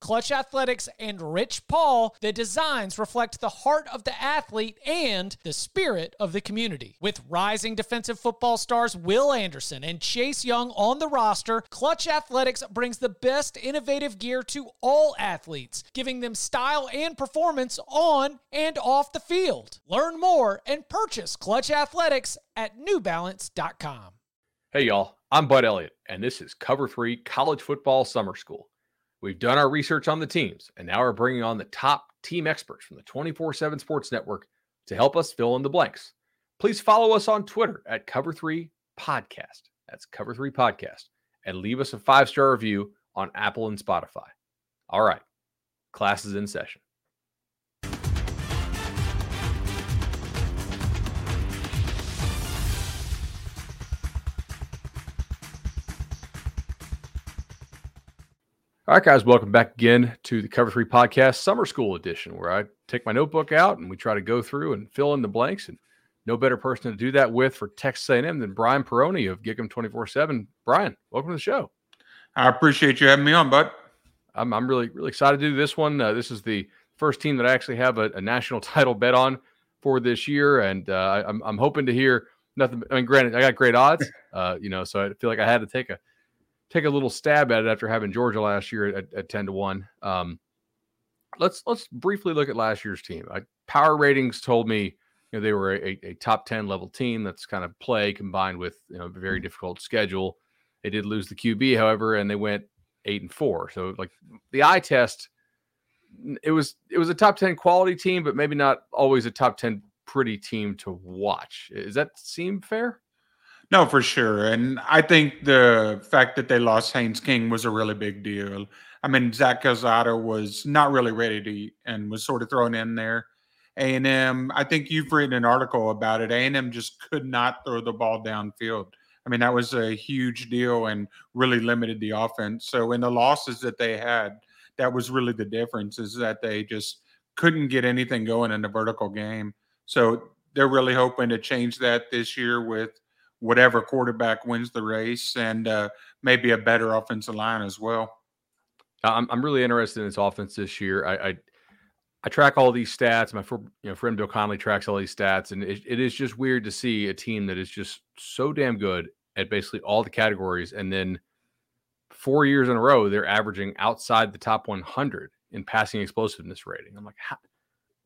Clutch Athletics, and Rich Paul, the designs reflect the heart of the athlete and the spirit of the community. With rising defensive football stars Will Anderson and Chase Young on the roster, Clutch Athletics brings the best innovative gear to all athletes, giving them style and performance on and off the field. Learn more and purchase Clutch Athletics at newbalance.com. Hey, y'all, I'm Bud Elliott, and this is Cover 3 College Football Summer School. We've done our research on the teams, and now we're bringing on the top team experts from the 24 7 Sports Network to help us fill in the blanks. Please follow us on Twitter at Cover3 Podcast. That's Cover3 Podcast. And leave us a five star review on Apple and Spotify. All right, class is in session. All right, guys, welcome back again to the Cover Three Podcast Summer School Edition, where I take my notebook out and we try to go through and fill in the blanks. And no better person to do that with for Texas A&M than Brian Perroni of Gig 'em 24/7. Brian, welcome to the show. I appreciate you having me on, bud. I'm, I'm really really excited to do this one. Uh, this is the first team that I actually have a, a national title bet on for this year, and uh, I'm I'm hoping to hear nothing. I mean, granted, I got great odds, uh, you know, so I feel like I had to take a take a little stab at it after having Georgia last year at, at 10 to 1. Um, let's let's briefly look at last year's team. I, power ratings told me you know they were a, a, top 10 level team that's kind of play combined with you know a very difficult schedule. They did lose the QB, however, and they went eight and four. So like the eye test, it was it was a top 10 quality team, but maybe not always a top 10 pretty team to watch. Does that seem fair? No, for sure. And I think the fact that they lost Haynes King was a really big deal. I mean, Zach Calzada was not really ready to and was sort of thrown in there. A&M, I think you've written an article about it. A&M just could not throw the ball downfield. I mean, that was a huge deal and really limited the offense. So in the losses that they had, that was really the difference is that they just couldn't get anything going in the vertical game. So they're really hoping to change that this year with whatever quarterback wins the race and uh, maybe a better offensive line as well. I'm, I'm really interested in this offense this year. I, I, I track all these stats. My you know, friend Bill Connelly tracks all these stats, and it, it is just weird to see a team that is just so damn good at basically all the categories, and then four years in a row they're averaging outside the top 100 in passing explosiveness rating. I'm like, how?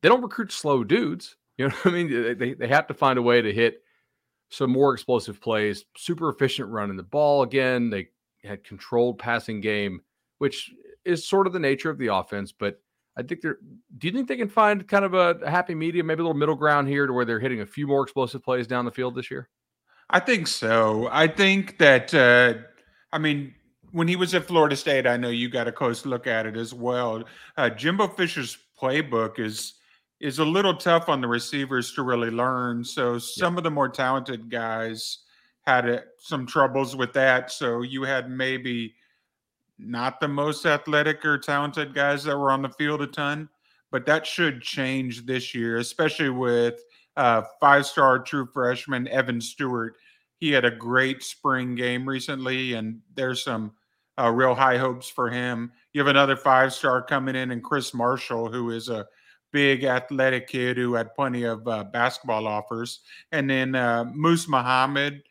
they don't recruit slow dudes. You know what I mean? They, they have to find a way to hit some more explosive plays, super efficient running the ball again. They had controlled passing game, which is sort of the nature of the offense. But I think they're. Do you think they can find kind of a, a happy medium, maybe a little middle ground here, to where they're hitting a few more explosive plays down the field this year? I think so. I think that. Uh, I mean, when he was at Florida State, I know you got a close look at it as well. Uh, Jimbo Fisher's playbook is is a little tough on the receivers to really learn. So some of the more talented guys had a, some troubles with that. So you had maybe not the most athletic or talented guys that were on the field a ton, but that should change this year, especially with uh, five-star true freshman Evan Stewart. He had a great spring game recently, and there's some uh, real high hopes for him. You have another five-star coming in, and Chris Marshall, who is a big athletic kid who had plenty of uh, basketball offers. And then uh, Moose Muhammad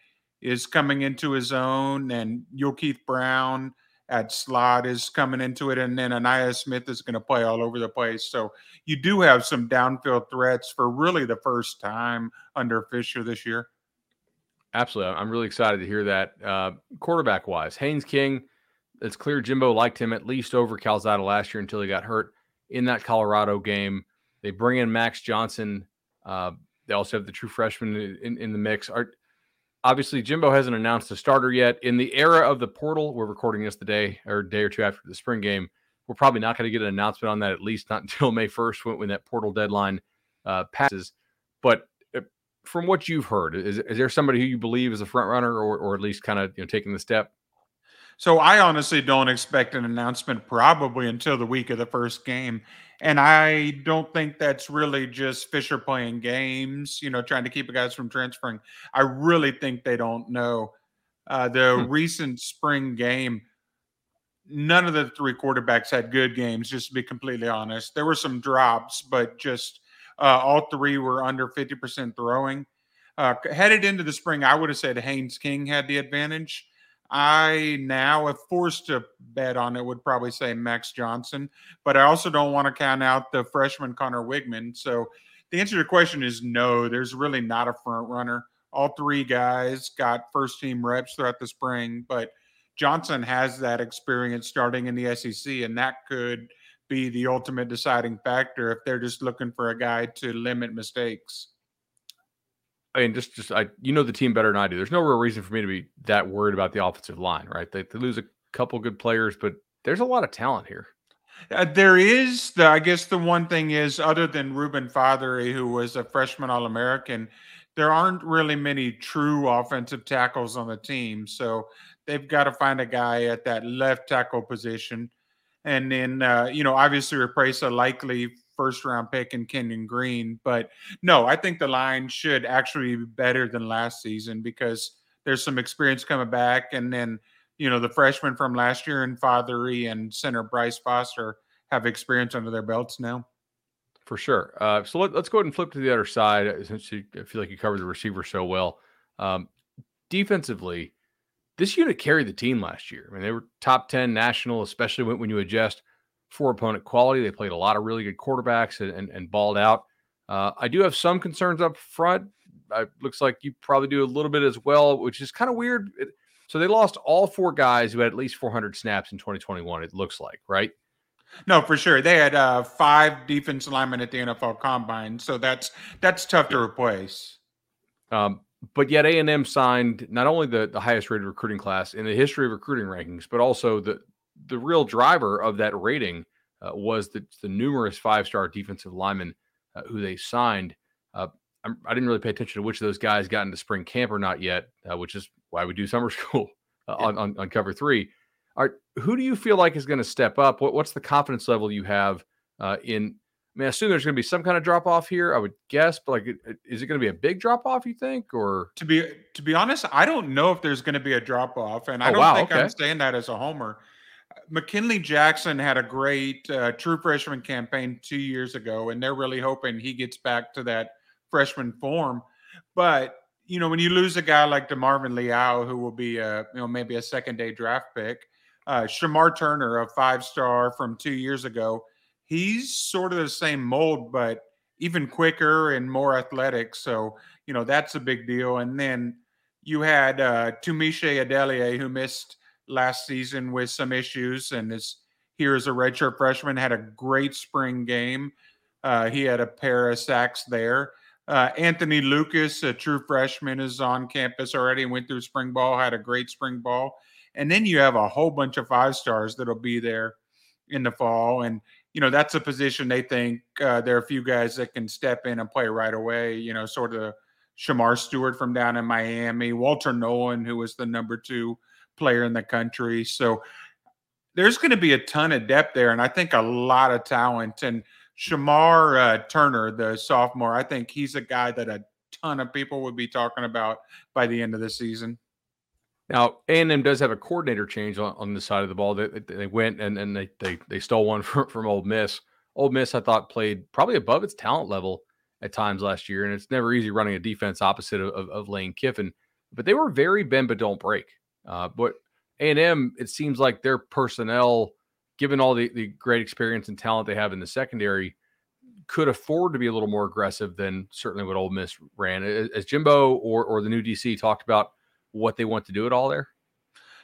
is coming into his own, and Keith Brown at slot is coming into it, and then Ainias Smith is going to play all over the place. So you do have some downfield threats for really the first time under Fisher this year. Absolutely, I'm really excited to hear that. Uh, quarterback wise, Haynes King. It's clear Jimbo liked him at least over Calzada last year until he got hurt in that Colorado game. They bring in Max Johnson. Uh, they also have the true freshman in, in the mix. Are, obviously, Jimbo hasn't announced a starter yet. In the era of the portal, we're recording this the day or day or two after the spring game. We're probably not going to get an announcement on that, at least not until May 1st when, when that portal deadline uh, passes. But uh, from what you've heard, is, is there somebody who you believe is a front runner or, or at least kind of you know taking the step? So I honestly don't expect an announcement probably until the week of the first game. And I don't think that's really just Fisher playing games, you know, trying to keep guys from transferring. I really think they don't know. Uh, the hmm. recent spring game, none of the three quarterbacks had good games, just to be completely honest. There were some drops, but just uh, all three were under 50% throwing. Uh, headed into the spring, I would have said Haynes King had the advantage. I now, if forced to bet on it, would probably say Max Johnson, but I also don't want to count out the freshman Conner Weigman. So the answer to the question is no, there's really not a front runner. All three guys got first team reps throughout the spring, but Johnson has that experience starting in the SEC, and that could be the ultimate deciding factor if they're just looking for a guy to limit mistakes. I mean, just just I you know the team better than I do. There's no real reason for me to be that worried about the offensive line, right? They, they lose a couple good players, but there's a lot of talent here. Uh, there is the I guess the one thing is other than Reuben Fatheree, who was a freshman All American, there aren't really many true offensive tackles on the team. So they've got to find a guy at that left tackle position. And then, uh, you know, obviously replace a likely first round pick in Kenyon Green. But no, I think the line should actually be better than last season because there's some experience coming back. And then, you know, the freshmen from last year and Fatheree and center Bryce Foster have experience under their belts now. For sure. Uh, so let, us go ahead and flip to the other side uh, since you, I feel like you covered the receiver so well. Um, defensively, this unit carried the team last year. I mean, they were top 10 national, especially when, when you adjust for opponent quality. They played a lot of really good quarterbacks and, and, and balled out. Uh, I do have some concerns up front. It looks like you probably do a little bit as well, which is kind of weird. It, so they lost all four guys who had at least 400 snaps in 2021. It looks like, right? No, for sure. They had uh, five defense linemen at the NFL Combine, so that's that's tough to replace. Um, but yet A and M signed not only the, the highest rated recruiting class in the history of recruiting rankings, but also the the real driver of that rating uh, was the, the numerous five star defensive linemen uh, who they signed. Uh, I didn't really pay attention to which of those guys got into spring camp or not yet, uh, which is why we do summer school uh, yeah. on, on, on, cover three. Are, who do you feel like is going to step up? What, what's the confidence level you have uh, in? I mean, I assume there's going to be some kind of drop off here. I would guess, but like, is it going to be a big drop off? You think, or to be to be honest, I don't know if there's going to be a drop off, and I oh, don't wow, think okay. I'm saying that as a homer. McKinley Jackson had a great uh, true freshman campaign two years ago, and they're really hoping he gets back to that freshman form. But you know, when you lose a guy like DeMarvin Leal, who will be a you know maybe a second day draft pick, uh, Shemar Turner, a five star from two years ago, he's sort of the same mold, but even quicker and more athletic. So you know that's a big deal. And then you had uh, Tunmise Adeleye, who missed last season with some issues and is here as a redshirt freshman. Had a great spring game. Uh, he had a pair of sacks there. Uh, Anthony Lucas, a true freshman, is on campus already went through spring ball, had a great spring ball. And then you have a whole bunch of five stars that'll be there in the fall. And, you know, that's a position they think uh, there are a few guys that can step in and play right away, you know, sort of Shemar Stewart from down in Miami, Walter Nolen, who was the number two player in the country. So there's going to be a ton of depth there, and I think a lot of talent. And Shemar uh, Turner, the sophomore, I think he's a guy that a ton of people would be talking about by the end of the season. Now, A&M does have a coordinator change on, on the side of the ball. They, they went and, and they, they they stole one from, from Ole Miss. Ole Miss, I thought, played probably above its talent level at times last year, and it's never easy running a defense opposite of, of, of Lane Kiffin. But they were very bend but don't break. Uh, but A&M, it seems like their personnel, given all the, the great experience and talent they have in the secondary, could afford to be a little more aggressive than certainly what Ole Miss ran. As Jimbo or, or the new DC talked about what they want to do at all there?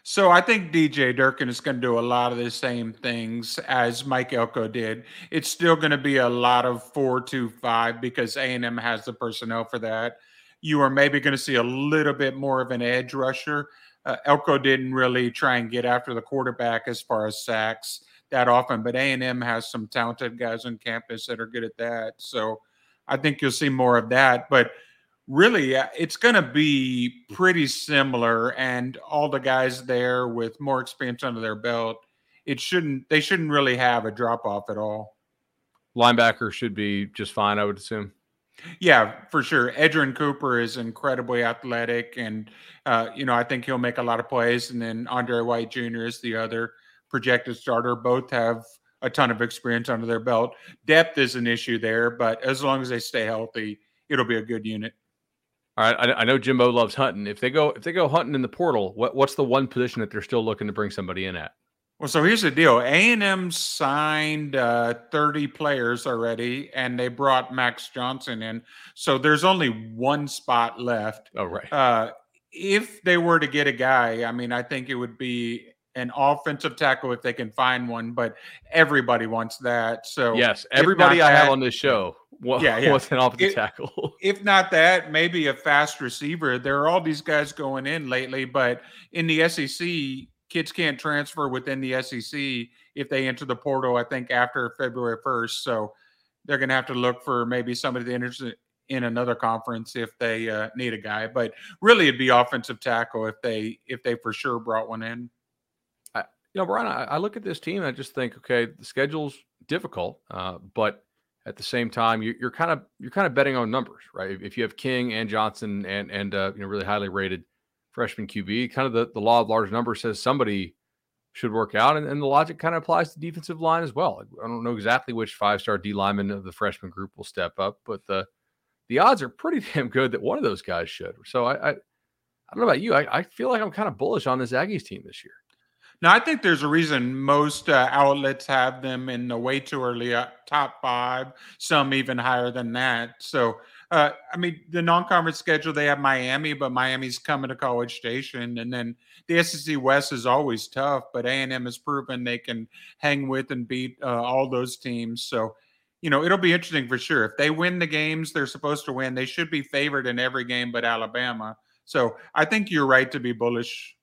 So I think DJ Durkin is going to do a lot of the same things as Mike Elko did. It's still going to be a lot of four two five because A and M has the personnel for that. You are maybe going to see a little bit more of an edge rusher uh, Elko didn't really try and get after the quarterback as far as sacks that often, but A and M has some talented guys on campus that are good at that. So I think you'll see more of that. But really uh, it's going to be pretty similar and all the guys there with more experience under their belt it shouldn't they shouldn't really have a drop off at all linebacker should be just fine i would assume yeah for sure edgerrin cooper is incredibly athletic and uh, you know i think he'll make a lot of plays and then andre white jr is the other projected starter both have a ton of experience under their belt depth is an issue there but as long as they stay healthy it'll be a good unit all right, I, I, know Jimbo loves hunting. If they go if they go hunting in the portal, what what's the one position that they're still looking to bring somebody in at? Well, so here's the deal: A and M signed uh, 30 players already, and they brought Max Johnson in. So there's only one spot left. Oh, right. Uh, if they were to get a guy, I mean, I think it would be an offensive tackle if they can find one. But everybody wants that. So yes, everybody I that, have on this show what, yeah, yeah. an offensive it, tackle? if not that, maybe a fast receiver. There are all these guys going in lately, but in the SEC, kids can't transfer within the SEC if they enter the portal. I think after February first, so they're going to have to look for maybe somebody interested in another conference if they uh, need a guy. But really, it'd be offensive tackle if they if they for sure brought one in. You know, Brian, I, look at this team and I just think, okay, the schedule's difficult, uh, but at the same time, you're, you're, kind of you're kind of betting on numbers, right? If you have King and Johnson and and uh, you know really highly rated freshman QB, kind of the, the law of large numbers says somebody should work out, and, and the logic kind of applies to defensive line as well. I don't know exactly which five star D lineman of the freshman group will step up, but the the odds are pretty damn good that one of those guys should. So I I, I don't know about you, I, I feel like I'm kind of bullish on this Aggies team this year. Now, I think there's a reason most uh, outlets have them in the way too early uh, top five, some even higher than that. So, uh, I mean, the non-conference schedule they have Miami, but Miami's coming to College Station, and then the SEC West is always tough. But A and M has proven they can hang with and beat uh, all those teams. So, you know, it'll be interesting for sure. If they win the games they're supposed to win, they should be favored in every game but Alabama. So, I think you're right to be bullish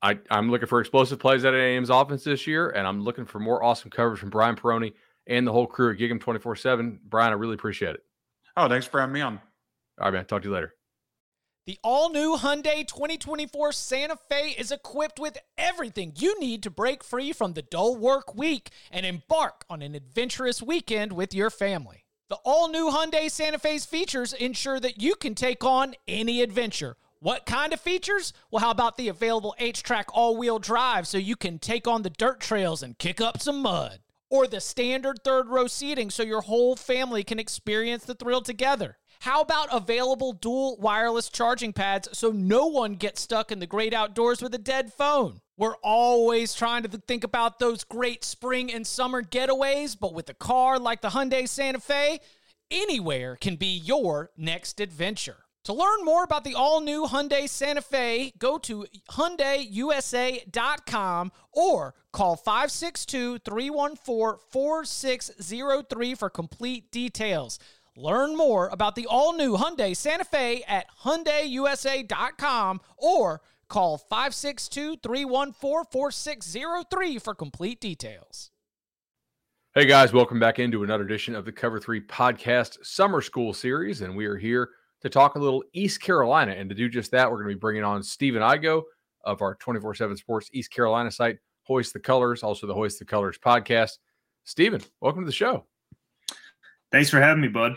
I, I'm looking for explosive plays out of A&M's offense this year, and I'm looking for more awesome coverage from Brian Perroni and the whole crew at Gig'em 24 7. Brian, I really appreciate it. Oh, thanks for having me on. All right, man. Talk to you later. The all new Hyundai 2024 Santa Fe is equipped with everything you need to break free from the dull work week and embark on an adventurous weekend with your family. The all new Hyundai Santa Fe's features ensure that you can take on any adventure what kind of features? Well, how about the available HTRAC all wheel drive so you can take on the dirt trails and kick up some mud? Or the standard third row seating so your whole family can experience the thrill together? How about available dual wireless charging pads so no one gets stuck in the great outdoors with a dead phone? We're always trying to think about those great spring and summer getaways, but with a car like the Hyundai Santa Fe, anywhere can be your next adventure. To learn more about the all-new Hyundai Santa Fe, go to hyundaiusa.com or call 562-314-4603 for complete details. Learn more about the all-new Hyundai Santa Fe at hyundaiusa.com or call 562-314-4603 for complete details. Hey guys, welcome back into another edition of the Cover 3 podcast summer school series and we are here to talk a little East Carolina. And to do just that, we're going to be bringing on Stephen Igoe of our 24 7 Sports East Carolina site, Hoist the Colors, also the Hoist the Colors podcast. Stephen, welcome to the show. Thanks for having me, bud.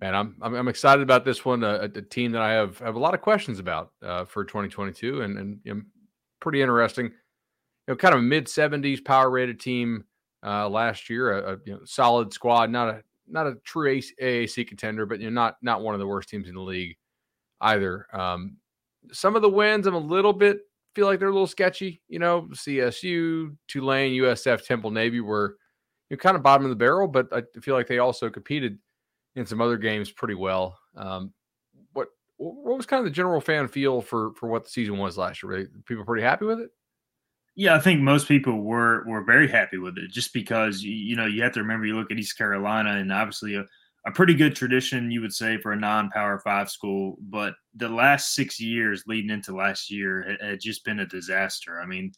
Man, I'm I'm, I'm excited about this one. A, a, team that I have have a lot of questions about uh, for 2022, and and you know, pretty interesting. You know, kind of a mid 70s power rated team uh, last year, a, a you know, solid squad, not a not a true AAC contender, but you know, not not one of the worst teams in the league either. Um, some of the wins, I'm a little bit feel like they're a little sketchy. You know, CSU, Tulane, USF, Temple, Navy were you know, kind of bottom of the barrel, but I feel like they also competed in some other games pretty well. Um, what what was kind of the general fan feel for for what the season was last year? Were people pretty happy with it? Yeah, I think most people were were very happy with it, just because you, know you have to remember you look at East Carolina and obviously a, a pretty good tradition you would say for a non-power five school, but the last six years leading into last year had, had just been a disaster. I mean,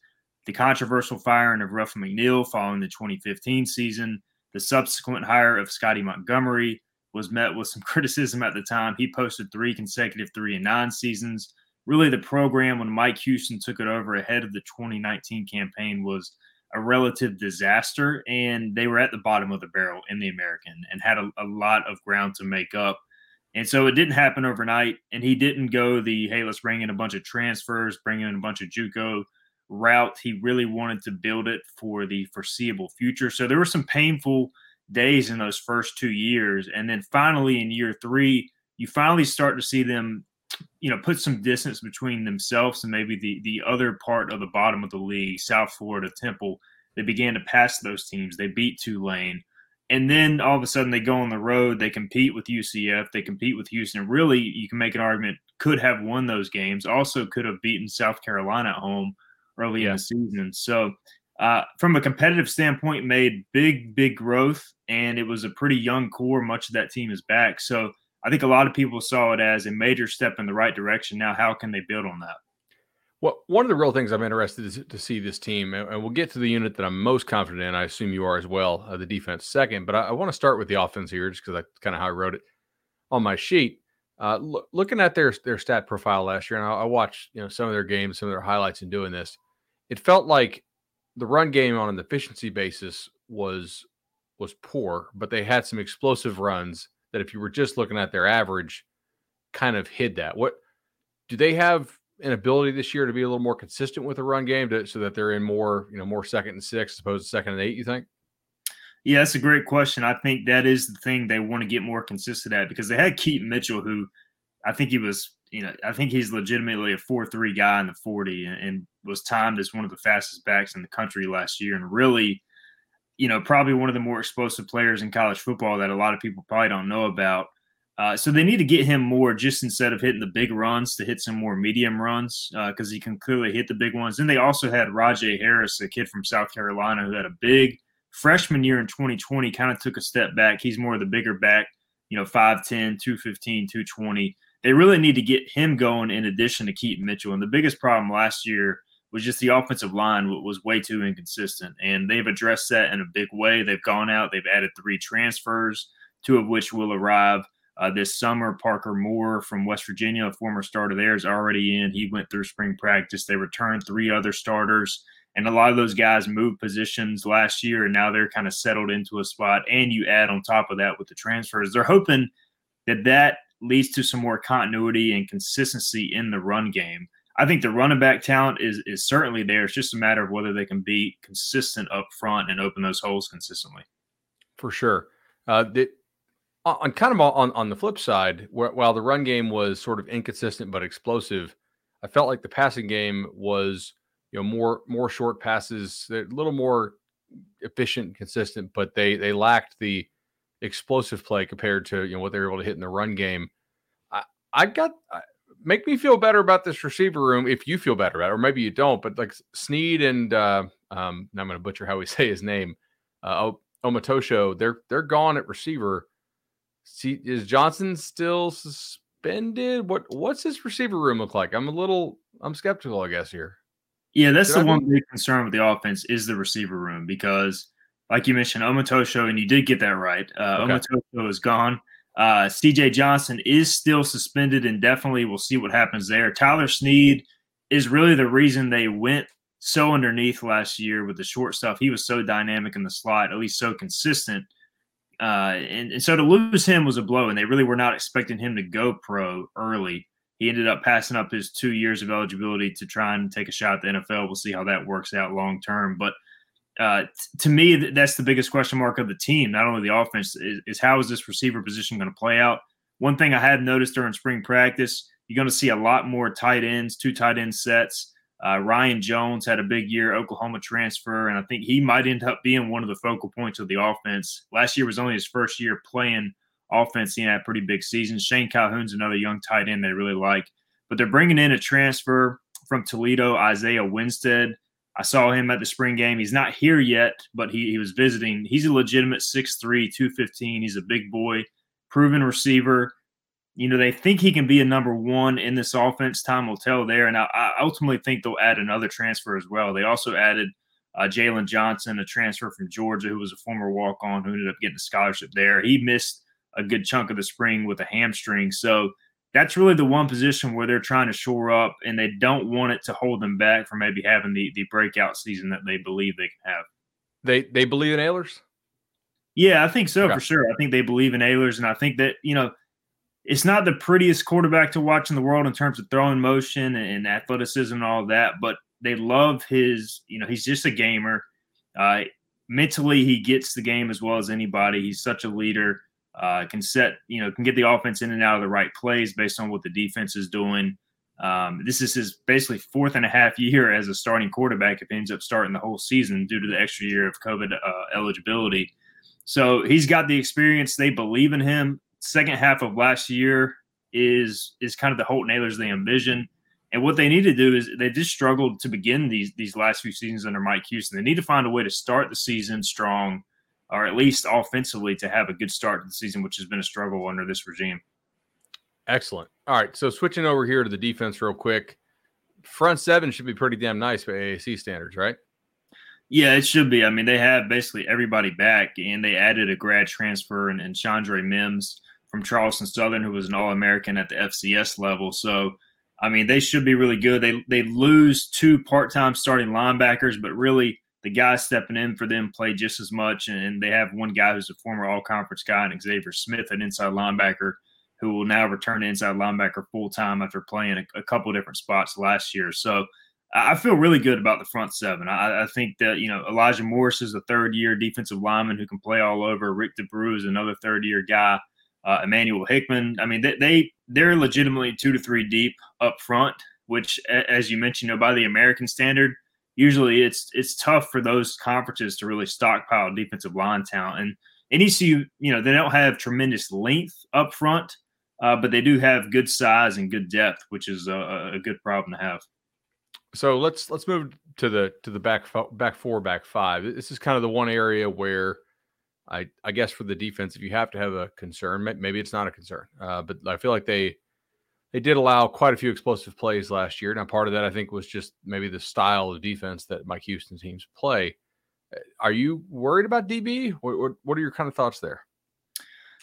the controversial firing of Ruffin McNeill following the 2015 season, the subsequent hire of Scotty Montgomery, was met with some criticism at the time. He posted three consecutive three and nine seasons. Really, the program when Mike Houston took it over ahead of the 2019 campaign was a relative disaster, and they were at the bottom of the barrel in the American and had a, a lot of ground to make up. And so it didn't happen overnight, and he didn't go the hey, let's bring in a bunch of transfers, bring in a bunch of JUCO route. He really wanted to build it for the foreseeable future. So there were some painful days in those first two years. And then finally in year three, you finally start to see them, you know, put some distance between themselves and maybe the the other part of the bottom of the league, South Florida Temple. They began to pass those teams. They beat Tulane. And then all of a sudden they go on the road, they compete with UCF, they compete with Houston. Really, you can make an argument could have won those games. Also could have beaten South Carolina at home early yeah. in the season. So uh, from a competitive standpoint, made big, big growth, and it was a pretty young core. Much of that team is back. So I think a lot of people saw it as a major step in the right direction. Now, how can they build on that? Well, one of the real things I'm interested to, to see this team, and we'll get to the unit that I'm most confident in. I assume you are as well, uh, the defense second. But I, I want to start with the offense here, just because that's kind of how I wrote it on my sheet. Uh, lo- looking at their their stat profile last year, and I, I watched you know some of their games, some of their highlights in doing this. It felt like the run game on an efficiency basis was was poor, but they had some explosive runs that if you were just looking at their average, kind of hid that. What do they have an ability this year to be a little more consistent with the run game to, so that they're in more, you know, more second and six as opposed to second and eight, you think? Yeah, that's a great question. I think that is the thing they want to get more consistent at because they had Keaton Mitchell, who I think he was you know, I think he's legitimately a four-three guy in the forty, and, and, was timed as one of the fastest backs in the country last year, and really, you know, probably one of the more explosive players in college football that a lot of people probably don't know about. Uh, so they need to get him more, just instead of hitting the big runs, to hit some more medium runs because uh, he can clearly hit the big ones. Then they also had Rahjai Harris, a kid from South Carolina, who had a big freshman year in 2020, kind of took a step back. He's more of the bigger back, you know, 5'10, 215, 220 they really need to get him going in addition to Keaton Mitchell. And the biggest problem last year was just the offensive line was way too inconsistent. And they've addressed that in a big way. They've gone out, they've added three transfers, two of which will arrive uh, this summer. Parker Moore from West Virginia, a former starter there, is already in. He went through spring practice. They returned three other starters. And a lot of those guys moved positions last year, and now they're kind of settled into a spot. And you add on top of that with the transfers. They're hoping that that leads to some more continuity and consistency in the run game. I think the running back talent is is certainly there. It's just a matter of whether they can be consistent up front and open those holes consistently. For sure. Uh, the, on kind of on on the flip side, where, while the run game was sort of inconsistent but explosive, I felt like the passing game was you know more more short passes, a little more efficient, and consistent, but they they lacked the explosive play compared to you know what they were able to hit in the run game. I, I got make me feel better about this receiver room if you feel better about it, or maybe you don't. But like Sneed and uh, um, I'm going to butcher how we say his name, uh, Omotosho, they're they're gone at receiver. See, is Johnson still suspended? What what's his receiver room look like? I'm a little I'm skeptical, I guess here. Yeah, that's Did the I one big concern with the offense is the receiver room because like you mentioned, Omotosho, and you did get that right. Uh, okay. Omotosho is gone. Uh, CJ Johnson is still suspended indefinitely. We'll see what happens there. Tyler Sneed is really the reason they went so underneath last year with the short stuff. He was so dynamic in the slot, at least so consistent. Uh, and, and so to lose him was a blow, and they really were not expecting him to go pro early. He ended up passing up his two years of eligibility to try and take a shot at the NFL. We'll see how that works out long term. But uh, to me, that's the biggest question mark of the team. Not only the offense is, is how is this receiver position going to play out. One thing I had noticed during spring practice, you're going to see a lot more tight ends, two tight end sets. Uh, Ryan Jones had a big year, Oklahoma transfer, and I think he might end up being one of the focal points of the offense. Last year was only his first year playing offense. He had a pretty big season. Shane Calhoun's another young tight end they really like, but they're bringing in a transfer from Toledo, Isaiah Winstead. I saw him at the spring game. He's not here yet, but he, he was visiting. He's a legitimate 6'3, 215. He's a big boy, proven receiver. You know, they think he can be a number one in this offense. Time will tell there. And I, I ultimately think they'll add another transfer as well. They also added uh, Jalen Johnson, a transfer from Georgia, who was a former walk on, who ended up getting a scholarship there. He missed a good chunk of the spring with a hamstring. So that's really the one position where they're trying to shore up, and they don't want it to hold them back from maybe having the the breakout season that they believe they can have. They they believe in Ahlers? Yeah, I think so okay. for sure. I think they believe in Ahlers and I think that you know it's not the prettiest quarterback to watch in the world in terms of throwing motion and athleticism and all that, but they love his. You know, he's just a gamer. Uh, mentally, he gets the game as well as anybody. He's such a leader. Uh, can set, you know, can get the offense in and out of the right plays based on what the defense is doing. Um, this is his basically fourth and a half year as a starting quarterback if he ends up starting the whole season due to the extra year of COVID uh, eligibility. So he's got the experience. They believe in him. Second half of last year is is kind of the Holton Ahlers they envision. And what they need to do is they just struggled to begin these these last few seasons under Mike Houston. They need to find a way to start the season strong, or at least offensively to have a good start to the season, which has been a struggle under this regime. Excellent. All right. So switching over here to the defense real quick. Front seven should be pretty damn nice by AAC standards, right? Yeah, it should be. I mean, they have basically everybody back, and they added a grad transfer and, and Chandre Mims from Charleston Southern, who was an All American at the FCS level. So, I mean, they should be really good. They they lose two part time starting linebackers, but really the guy stepping in for them play just as much. And they have one guy who's a former All Conference guy, and Xavier Smith, an inside linebacker who will now return to inside linebacker full time after playing a, a couple different spots last year. So I feel really good about the front seven. I, I, think that you know Elijah Morris is a third year defensive lineman who can play all over. Rick D'Abreu is another third year guy. Uh, Emmanuel Hickman. I mean, they, they they're legitimately two to three deep up front, which, as you mentioned, you know, by the American standard, usually it's it's tough for those conferences to really stockpile defensive line talent. And NECU, you know, they don't have tremendous length up front, uh, but they do have good size and good depth, which is a, a, good problem to have. So let's let's move to the to the back back four back five. This is kind of the one area where I I guess for the defense, if you have to have a concern, maybe it's not a concern, uh, but I feel like they they did allow quite a few explosive plays last year. Now, part of that I think was just maybe the style of defense that Mike Houston teams play. Uh, are you worried about DB? What, what, are your kind of thoughts there?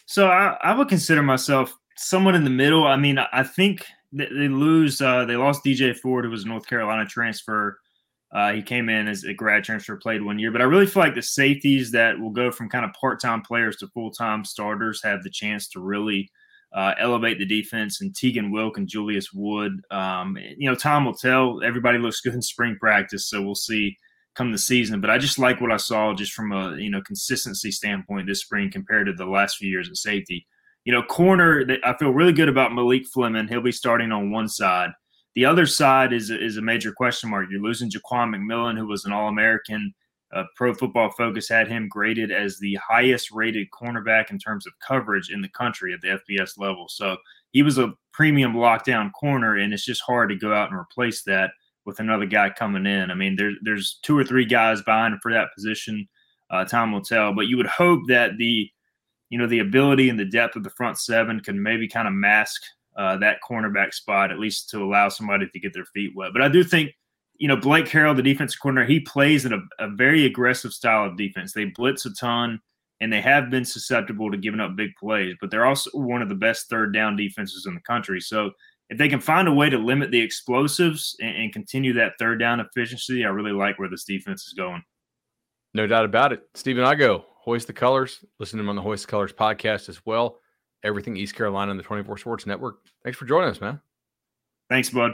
So I, I would consider myself somewhat in the middle. I mean, I think they, lose. Uh, they lost DJ Ford, who was a North Carolina transfer. Uh, he came in as a grad transfer, played one year. But I really feel like the safeties that will go from kind of part time players to full time starters have the chance to really uh, elevate the defense. And Tegan Wilk and Julius Wood, um, you know, time will tell. Everybody looks good in spring practice, so we'll see come the season. But I just like what I saw just from a you know consistency standpoint this spring compared to the last few years at safety you know, corner I feel really good about Malik Fleming. He'll be starting on one side. The other side is is a major question mark. You're losing Jaquan McMillian, who was an All American. Uh, Pro Football Focus had him graded as the highest rated cornerback in terms of coverage in the country at the FBS level. So he was a premium lockdown corner, and it's just hard to go out and replace that with another guy coming in. I mean, there, there's two or three guys behind for that position. Uh, time will tell, but you would hope that the you know, the ability and the depth of the front seven can maybe kind of mask uh, that cornerback spot, at least to allow somebody to get their feet wet. But I do think, you know, Blake Harrell, the defensive corner, he plays in a, a very aggressive style of defense. They blitz a ton and they have been susceptible to giving up big plays, but they're also one of the best third down defenses in the country. So if they can find a way to limit the explosives and, and continue that third down efficiency, I really like where this defense is going. No doubt about it. Stephen Igoe, Hoist the Colors. Listen to him on the Hoist the Colors podcast as well. Everything East Carolina and the 24 Sports Network. Thanks for joining us, man. Thanks, bud.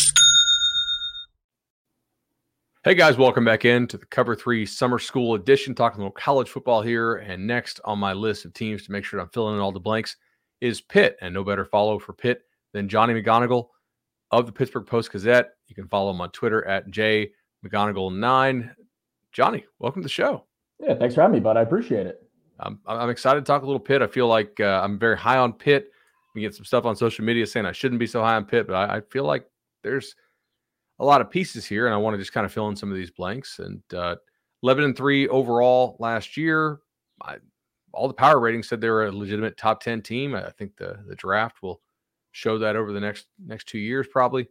Hey guys, welcome back in to the Cover 3 Summer School Edition, talking a little college football here. And next on my list of teams to make sure I'm filling in all the blanks is Pitt. And no better follow for Pitt than Johnny McGonigal of the Pittsburgh Post Gazette. You can follow him on Twitter at jmcgonigal9. Johnny, welcome to the show. Yeah, thanks for having me, bud. I appreciate it. I'm, I'm excited to talk a little Pitt. I feel like uh, I'm very high on Pitt. We get some stuff on social media saying I shouldn't be so high on Pitt, but I, I feel like there's a lot of pieces here, and I want to just kind of fill in some of these blanks. And uh, 11 and three overall last year. I, all the power ratings said they were a legitimate top 10 team. I think the the draft will show that over the next next two years probably.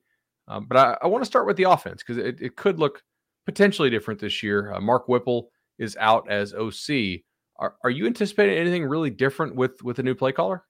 Um, but I, I want to start with the offense because it, it could look potentially different this year. Uh, Mark Whipple is out as OC. Are, are you anticipating anything really different with with a new play caller?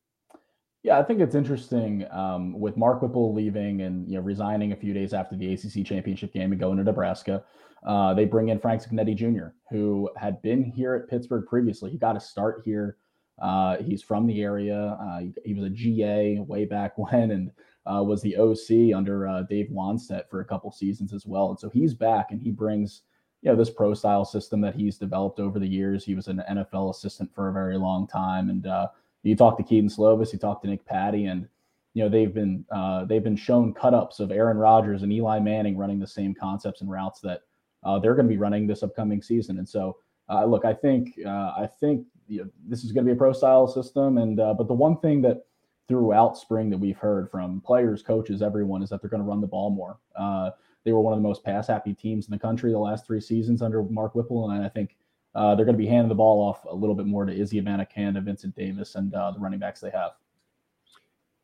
Yeah, I think it's interesting um, with Mark Whipple leaving and you know resigning a few days after the ACC championship game and going to Nebraska. Uh, they bring in Frank Cignetti Jr., who had been here at Pittsburgh previously. He got a start here. Uh, he's from the area. Uh, he, was a GA way back when and uh, was the OC under uh, Dave Wannstedt for a couple seasons as well. And so he's back and he brings you know this pro style system that he's developed over the years. He was an NFL assistant for a very long time, and uh, you talk to Kedon Slovis, you talk to Nick Patti, and you know they've been uh, they've been shown cut ups of Aaron Rodgers and Eli Manning running the same concepts and routes that uh, they're going to be running this upcoming season. And so, uh, look, I think uh, I think you know, this is going to be a pro style system, and uh, but the one thing that throughout spring that we've heard from players, coaches, everyone is that they're going to run the ball more. Uh, they were one of the most pass happy teams in the country the last three seasons under Mark Whipple, and I think uh, they're going to be handing the ball off a little bit more to Izzy Abanikanda, Vincent Davis, and uh, the running backs they have.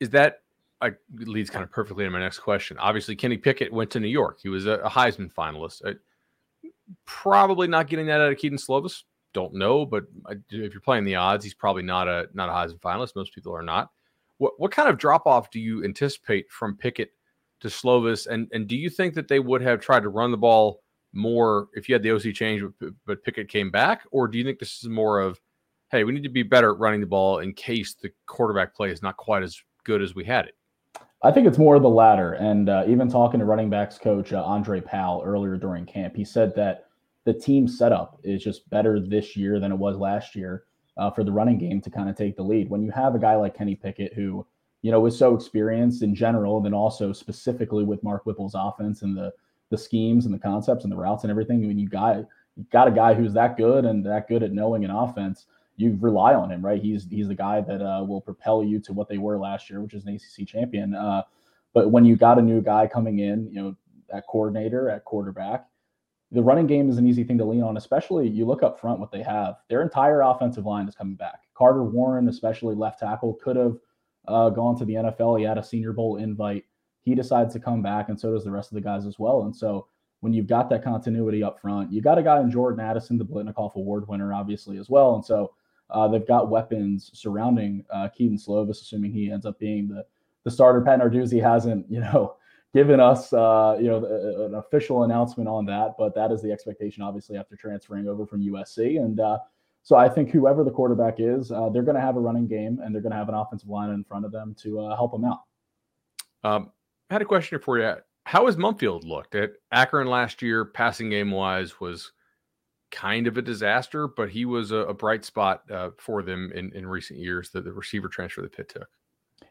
Is that I, leads kind of perfectly to my next question? Obviously, Kenny Pickett went to New York. He was a, a Heisman finalist. Uh, probably not getting that out of Kedon Slovis. Don't know, but if you're playing the odds, he's probably not a not a Heisman finalist. Most people are not. What what kind of drop off do you anticipate from Pickett to Slovis? And and do you think that they would have tried to run the ball more if you had the OC change, but, but Pickett came back, or do you think this is more of, hey, we need to be better at running the ball in case the quarterback play is not quite as good as we had it? I think it's more of the latter. And uh, even talking to running backs coach uh, Andre Powell earlier during camp, he said that the team setup is just better this year than it was last year uh, for the running game to kind of take the lead. When you have a guy like Kenny Pickett who, you know, was so experienced in general, and then also specifically with Mark Whipple's offense and the the schemes and the concepts and the routes and everything. When you got you got a guy who's that good and that good at knowing an offense, you rely on him, right? He's he's the guy that uh, will propel you to what they were last year, which is an ACC champion. Uh, but when you got a new guy coming in, you know, at coordinator, at quarterback, the running game is an easy thing to lean on, especially you look up front what they have. Their entire offensive line is coming back. Carter Warren, especially left tackle, could have uh, gone to the NFL. He had a Senior Bowl invite he decides to come back, and so does the rest of the guys as well. And so when you've got that continuity up front, you got a guy in Jordan Addison, the Biletnikoff Award winner, obviously as well. And so uh, they've got weapons surrounding uh, Kedon Slovis, assuming he ends up being the the starter. Pat Narduzzi hasn't, you know, given us, uh, you know, an official announcement on that, but that is the expectation, obviously, after transferring over from USC. And uh, so I think whoever the quarterback is, uh, they're going to have a running game and they're going to have an offensive line in front of them to uh, help them out. Um, had a question for you. How has Mumpfield looked at Akron last year? Passing game wise was kind of a disaster, but he was a, a bright spot uh, for them in, in recent years. The, the receiver transfer that Pitt took.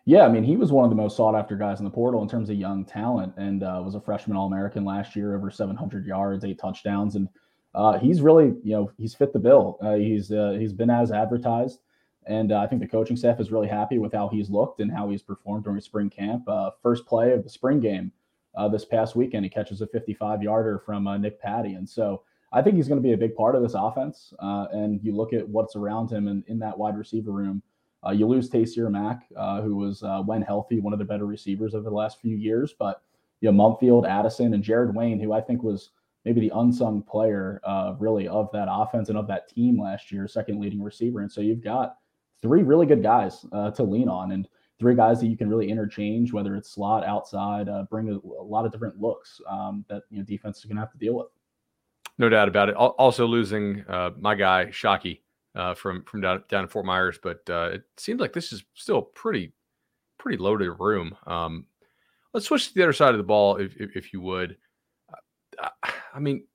Yeah, I mean, he was one of the most sought after guys in the portal in terms of young talent, and uh, was a freshman All American last year, over 700 yards, eight touchdowns, and uh, he's really, you know, he's fit the bill. Uh, he's uh, he's been as advertised. And uh, I think the coaching staff is really happy with how he's looked and how he's performed during spring camp. Uh, first play of the spring game uh, this past weekend, he catches a 55 yarder from uh, Nick Patti. And so I think he's going to be a big part of this offense. Uh, and you look at what's around him and in that wide receiver room. Uh, you lose Taysir Mack, who was, when healthy, one of the better receivers over the last few years. But you know, Mumpfield, Addison, and Jared Wayne, who I think was maybe the unsung player, really, of that offense and of that team last year, second leading receiver. And so you've got three really good guys uh, to lean on, and three guys that you can really interchange, whether it's slot, outside, uh, bring a, a, lot of different looks um, that you know defense is going to have to deal with. No doubt about it. Also losing my guy Shockey uh, from from down, down in Fort Myers, but uh, it seems like this is still pretty pretty loaded room. Um, let's switch to the other side of the ball, if if, if you would. Uh, I mean,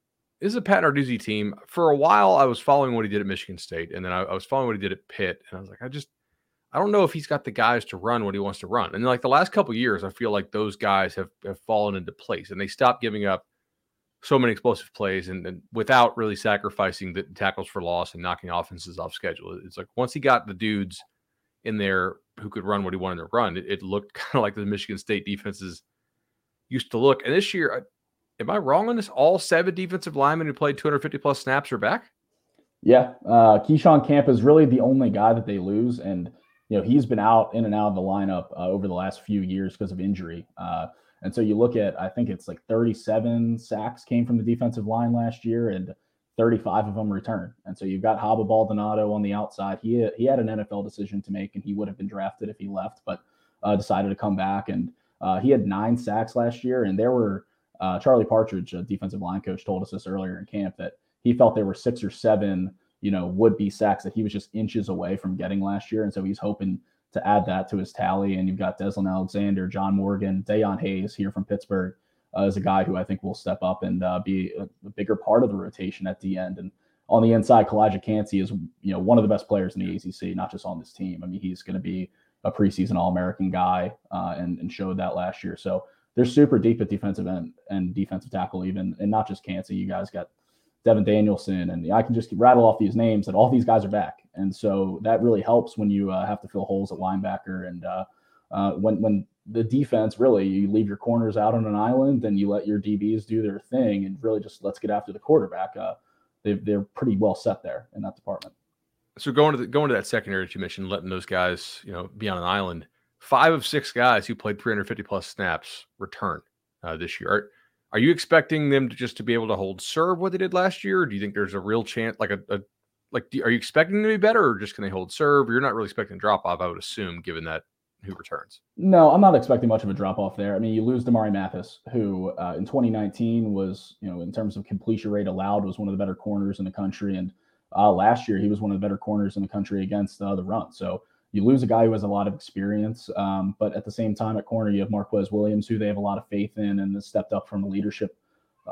is a Pat Narduzzi team. For a while, I was following what he did at Michigan State, and then I, I, was following what he did at Pitt, and I was like, I just I don't know if he's got the guys to run what he wants to run. And like the last couple years, I feel like those guys have have fallen into place, and they stopped giving up so many explosive plays and, and, without really sacrificing the tackles for loss and knocking offenses off schedule. It's like once he got the dudes in there who could run what he wanted to run, it, it looked kind of like the Michigan State defenses used to look. And this year, am I wrong on this? All seven defensive linemen who played 250 plus snaps are back. Yeah, uh, Keyshawn Camp is really the only guy that they lose, and you know he's been out in and out of the lineup uh, over the last few years because of injury. Uh, and so you look at, I think it's like 37 sacks came from the defensive line last year, and 35 of them returned. And so you've got Haba Baldonado on the outside. He he had an NFL decision to make, and he would have been drafted if he left, but uh, decided to come back. And uh, he had nine sacks last year, and there were uh, Charlie Partridge, a defensive line coach, told us this earlier in camp that he felt there were six or seven, you know, would be sacks that he was just inches away from getting last year, and so he's hoping to add that to his tally. And you've got Deslin Alexander, John Morgan, Dayon Hayes here from Pittsburgh uh, is a guy who I think will step up and uh, be a, a, bigger part of the rotation at the end. And on the inside, Calijah Kancey is you know one of the best players in the ACC, not just on this team. I mean, he's going to be a preseason All American guy uh, and, and showed that last year. So they're super deep at defensive end and defensive tackle, even and not just Kancey. You guys got Devin Danielson, and I can just rattle off these names that all these guys are back. And so that really helps when you uh, have to fill holes at linebacker. And uh, uh, when when the defense really you leave your corners out on an island, and you let your DBs do their thing, and really just let's get after the quarterback. Uh, they they're pretty well set there in that department. So going to the, going to that secondary that you mentioned, letting those guys you know be on an island. Five of six guys who played 350 plus snaps return uh, this year. Are, are you expecting them to just to be able to hold serve what they did last year? Or do you think there's a real chance, like a, a like, do, are you expecting them to be better, or just can they hold serve? You're not really expecting drop off, I would assume, given that who returns. No, I'm not expecting much of a drop off there. I mean, you lose Damarri Mathis, who uh, in 2019 was, you know, in terms of completion rate allowed, was one of the better corners in the country, and uh, last year he was one of the better corners in the country against uh, the run. So you lose a guy who has a lot of experience, um, but at the same time at corner you have Marquis Williams, who they have a lot of faith in, and has stepped up from a leadership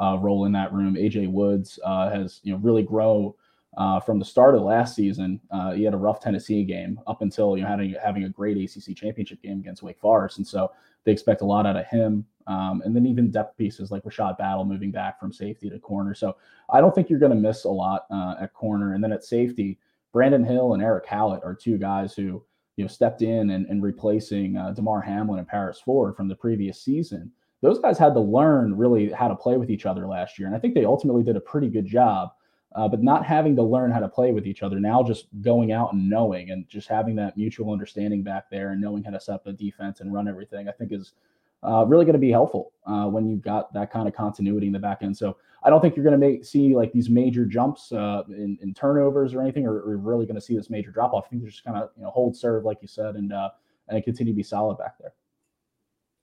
uh, role in that room. AJ Woods uh, has, you know, really grow uh, from the start of last season. Uh, he had a rough Tennessee game up until you know having having a great ACC championship game against Wake Forest, and so they expect a lot out of him. Um, and then even depth pieces like Rashad Battle moving back from safety to corner. So I don't think you're going to miss a lot uh, at corner. And then at safety, Brandon Hill and Erick Hallett are two guys who you know stepped in and, and replacing uh, Damar Hamlin and Paris Ford from the previous season. Those guys had to learn really how to play with each other last year, and I think they ultimately did a pretty good job uh, but not having to learn how to play with each other now just going out and knowing and just having that mutual understanding back there and knowing how to set up the defense and run everything i think is uh, really going to be helpful uh, when you've got that kind of continuity in the back end so i don't think you're going to make see like these major jumps uh, in, in, turnovers or anything or, or really going to see this major drop off i think they're just kind of you know hold serve like you said and uh, and continue to be solid back there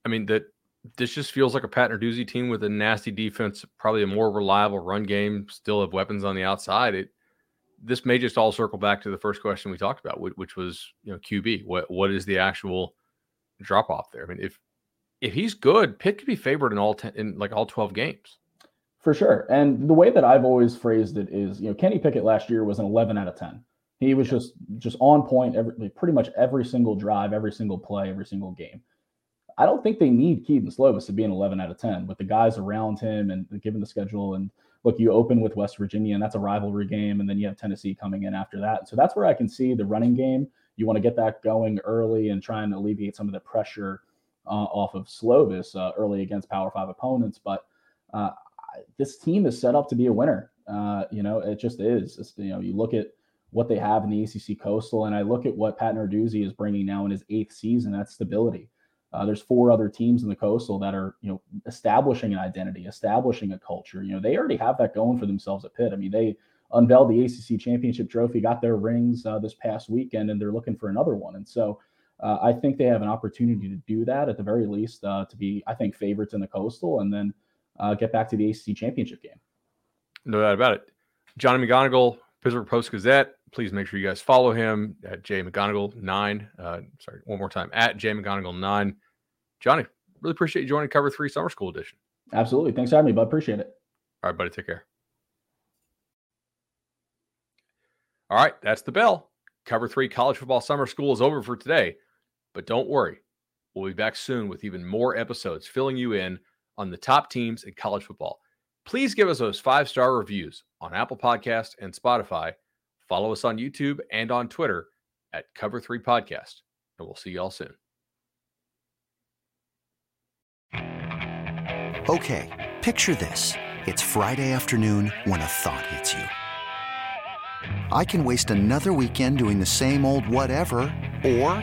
i mean that this just feels like a Pat Narduzzi team with a nasty defense, probably a more reliable run game, still have weapons on the outside. It this may just all circle back to the first question we talked about, which was you know QB. What what is the actual drop off there? I mean, if if he's good, Pitt could be favored in all ten, in like all twelve games. For sure. And the way that I've always phrased it is, you know, Kenny Pickett last year was an 11 out of 10. He was just just on point every pretty much every single drive, every single play, every single game. I don't think they need Kedon Slovis to be an 11 out of 10 with the guys around him and given the schedule. And look, you open with West Virginia, and that's a rivalry game, and then you have Tennessee coming in after that. So that's where I can see the running game. You want to get that going early and try and alleviate some of the pressure off of Slovis uh, early against Power Five opponents. But uh, this team is set up to be a winner. Uh, you know, it just is. It's, you know, you look at what they have in the ACC Coastal, and I look at what Pat Narduzzi is bringing now in his eighth season. That's stability. Uh, there's four other teams in the Coastal that are, you know, establishing an identity, establishing a culture. You know, they already have that going for themselves at Pitt. I mean, they unveiled the ACC championship trophy, got their rings uh, this past weekend, and they're looking for another one. And so uh, I think they have an opportunity to do that at the very least, uh, to be, I think, favorites in the Coastal, and then uh, get back to the ACC championship game. No doubt about it. Johnny McGonigal, Pittsburgh Post Gazette. Please make sure you guys follow him at J McGonigal nine. Uh, sorry, one more time at J McGonigal nine. Johnny, really appreciate you joining Cover Three Summer School Edition. Absolutely, thanks for having me, bud. Appreciate it. All right, buddy, take care. All right, that's the bell. Cover Three College Football Summer School is over for today, but don't worry, we'll be back soon with even more episodes filling you in on the top teams in college football. Please give us those five star reviews on Apple Podcast and Spotify. Follow us on YouTube and on Twitter at Cover Three Podcast, and we'll see y'all soon. Okay, picture this: it's Friday afternoon when a thought hits you. I can waste another weekend doing the same old whatever, or